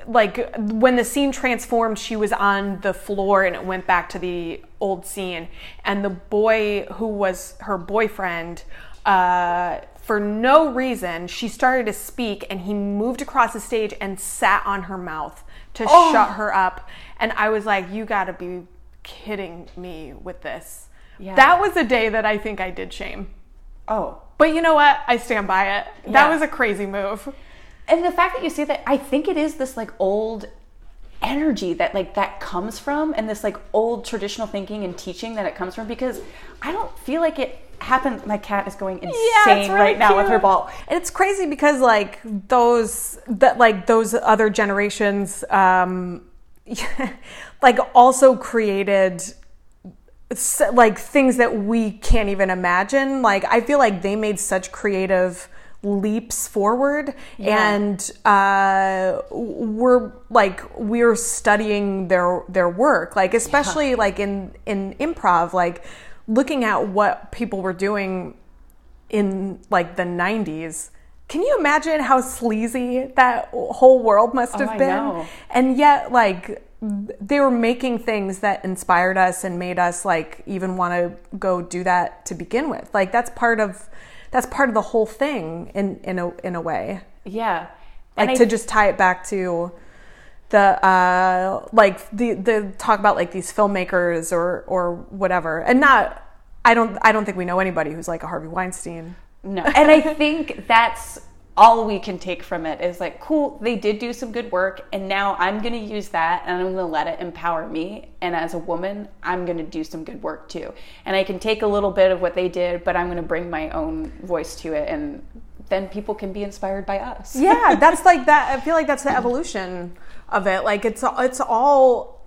like, when the scene transformed, she was on the floor, and it went back to the old scene. And the boy who was her boyfriend, uh, for no reason, she started to speak, and he moved across the stage and sat on her mouth to shut her up. And I was like, "You got to be kidding me with this." Yeah. That was a day that I think I did shame. Oh. But you know what? I stand by it. That was a crazy move. And the fact that you say that, I think it is this like old energy that like that comes from and this like old traditional thinking and teaching that it comes from because I don't feel like it happened my cat is going insane it's really right now with her ball. And it's crazy because like those that like those other generations um like also created like things that we can't even imagine. Like I feel like they made such creative leaps forward and uh, we're like we're studying their their work. Like especially like in in improv like looking at what people were doing in like the 90s can you imagine how sleazy that whole world must have Oh, been? and yet like they were making things that inspired us and made us like even want to go do that to begin with. Like that's part of that's part of the whole thing in in a in a way Yeah. like And I to just tie it back to the uh like the the talk about like these filmmakers or or whatever and not i don't i don't think we know anybody who's like a harvey weinstein No. And I think that's all we can take from it is like, cool, they did do some good work, and now I'm going to use that and I'm going to let it empower me. And as a woman, I'm going to do some good work too. And I can take a little bit of what they did, but I'm going to bring my own voice to it. And then people can be inspired by us. yeah that's like that i feel like that's the evolution of it like it's it's all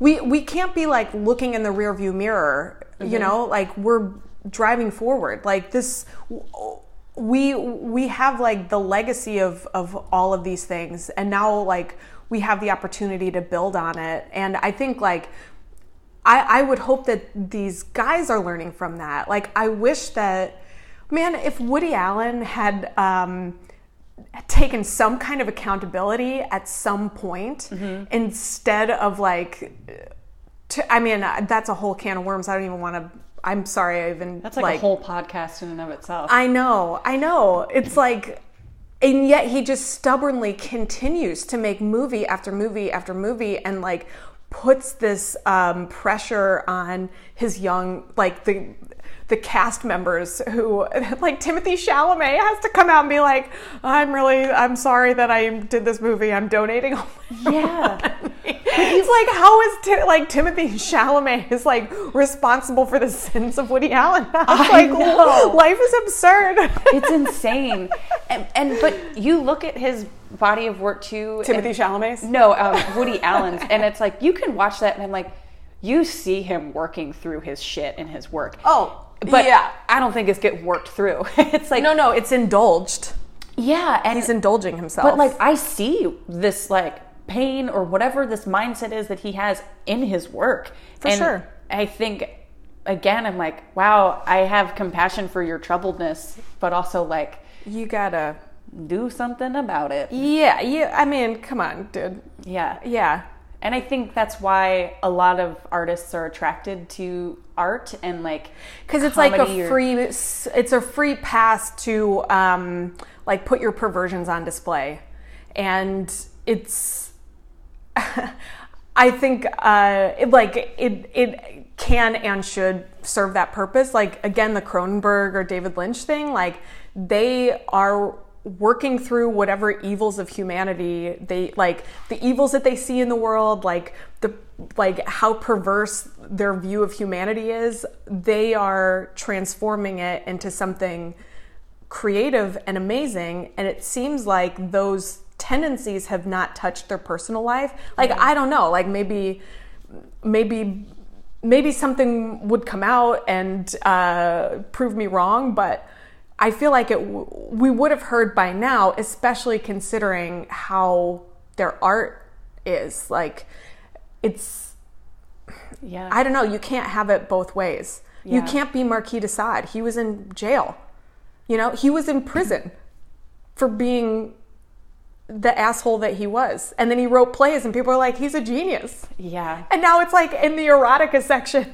we we can't be like looking in the rear view mirror you mm-hmm. know like we're driving forward like this we we have like the legacy of of all of these things and now like we have the opportunity to build on it and i think like I, I would hope that these guys are learning from that. Like, I wish that, man, if Woody Allen had um, taken some kind of accountability at some point instead of like, to, I mean, that's a whole can of worms. I don't even want to. I'm sorry, I even That's like, a whole podcast in and of itself. I know, I know. It's like, and yet he just stubbornly continues to make movie after movie after movie and like puts this um, pressure on his young, like the the cast members who, like Timothy Chalamet, has to come out and be like, "I'm really, I'm sorry that I did this movie. I'm donating all my Yeah. He's like, how is like Timothy Chalamet is like responsible for the sins of Woody Allen? I like, know. life is absurd. it's insane. And, and but you look at his body of work too. Timothy and- Chalamet's. No, um, Woody Allen's, and it's like you can watch that, and I'm like, you see him working through his shit in his work. Oh, but yeah. I don't think it's get worked through. it's like No, no, it's indulged. yeah, and He's indulging himself. but like I see this like pain or whatever this mindset is that he has in his work. For and sure. I think again, I'm like, wow, I have compassion for your troubledness, but also like you gotta. do something about it. Yeah, yeah. I mean, come on, dude. Yeah. Yeah, And I think that's why a lot of artists are attracted to art and like because it's like a or- free. It's a free pass to um, like put your perversions on display, and it's. I think uh, it, like it it can and should serve that purpose. Like again, the Cronenberg or David Lynch thing, like they are working through whatever evils of humanity they like the evils that they see in the world like the like how perverse their view of humanity is they are transforming it into something creative and amazing. And it seems like those tendencies have not touched their personal life. Like i don't know. Like maybe maybe maybe something would come out and uh, prove me wrong but i feel like it w- we would have heard by now especially considering how their art is like it's yeah. I don't know. You can't have it both ways. You can't be Marquis de Sade. He was in jail. You know, he was in prison for being the asshole that he was. And then he wrote plays, and people are like, he's a genius. yeah. And now it's like in the erotica section.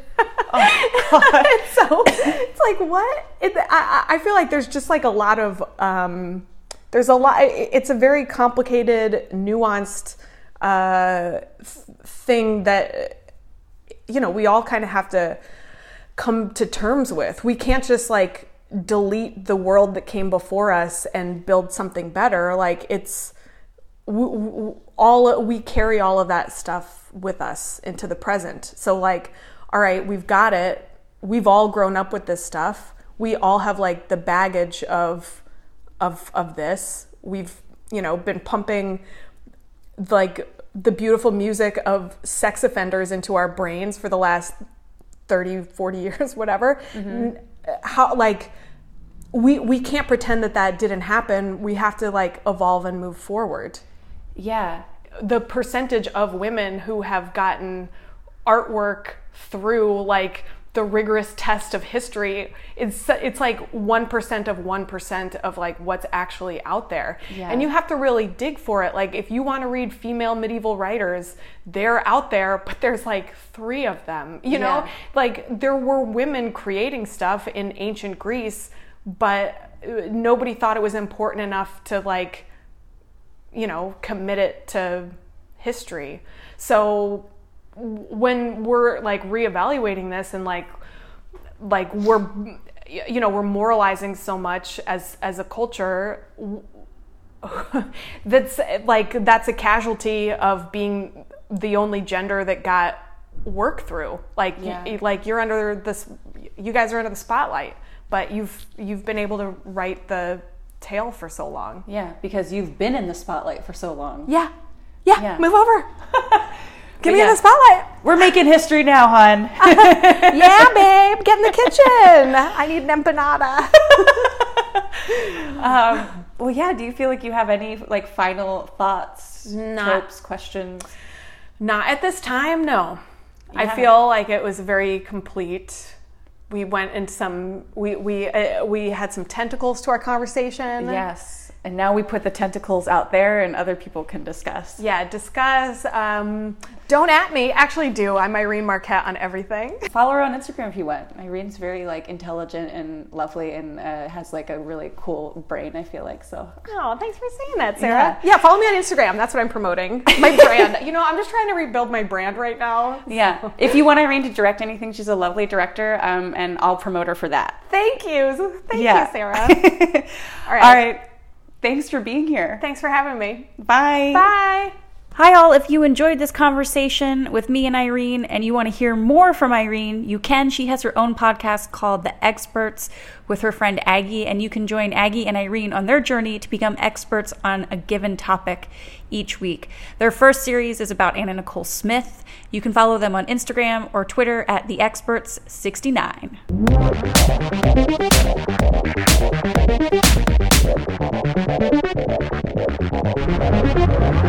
Oh, so it's like, what? It, I, I feel like there's just like a lot of, um, there's a lot, it's a very complicated, nuanced uh, thing that, you know, we all kind of have to come to terms with. We can't just like delete the world that came before us and build something better. Like it's, w- w- all we carry all of that stuff with us into the present. So like, all right, we've got it. We've all grown up with this stuff. We all have like the baggage of of of this. We've, you know, been pumping like the beautiful music of sex offenders into our brains for the last 30, 40 years, whatever. Mm-hmm. N- How like we we can't pretend that that didn't happen. We have to like evolve and move forward. Yeah. The percentage of women who have gotten artwork through like the rigorous test of history it's it's like 1% of 1% of like what's actually out there Yeah. and you have to really dig for it like if you want to read female medieval writers they're out there but there's like 3 of them you know like there were women creating stuff in ancient Greece but uh, nobody thought it was important enough to like you know commit it to history so when we're like reevaluating this and like like we're you know we're moralizing so much as as a culture that's like that's a casualty of being the only gender that got work through like y- Yeah. like you're under this you guys are under the spotlight but you've you've been able to write the tale for so long Yeah, because you've been in the spotlight for so long. yeah yeah, Yeah. move over give me yeah. the spotlight We're making history now, hon. yeah, babe, get in the kitchen. I need an empanada. um, well, yeah. Do you feel like you have any like final thoughts, Not- tropes, questions? Not at this time, no. I feel like it was very complete. We went into some. We we uh, we had some tentacles to our conversation. Yes. And now we put the tentacles out there, and other people can discuss. Yeah, discuss. Um, don't at me. Actually, do. I'm Irene Marquette on everything. Follow her on Instagram if you want. Irene's very like intelligent and lovely, and uh, has like a really cool brain. I feel like so. Oh, thanks for saying that, Sarah. Yeah. follow me on Instagram. That's what I'm promoting. My brand. you know, I'm just trying to rebuild my brand right now. Yeah. if you want Irene to direct anything, she's a lovely director, um, and I'll promote her for that. Thank you. Thank yeah. you, Sarah. All right. All right. Thanks for being here. Thanks for having me. Bye. Bye. Hi, all. If you enjoyed this conversation with me and Irene and you want to hear more from Irene, you can. She has her own podcast called The Experts with her friend Aggie, and you can join Aggie and Irene on their journey to become experts on a given topic each week. Their first series is about Anna Nicole Smith. You can follow them on Instagram or Twitter at The Experts69.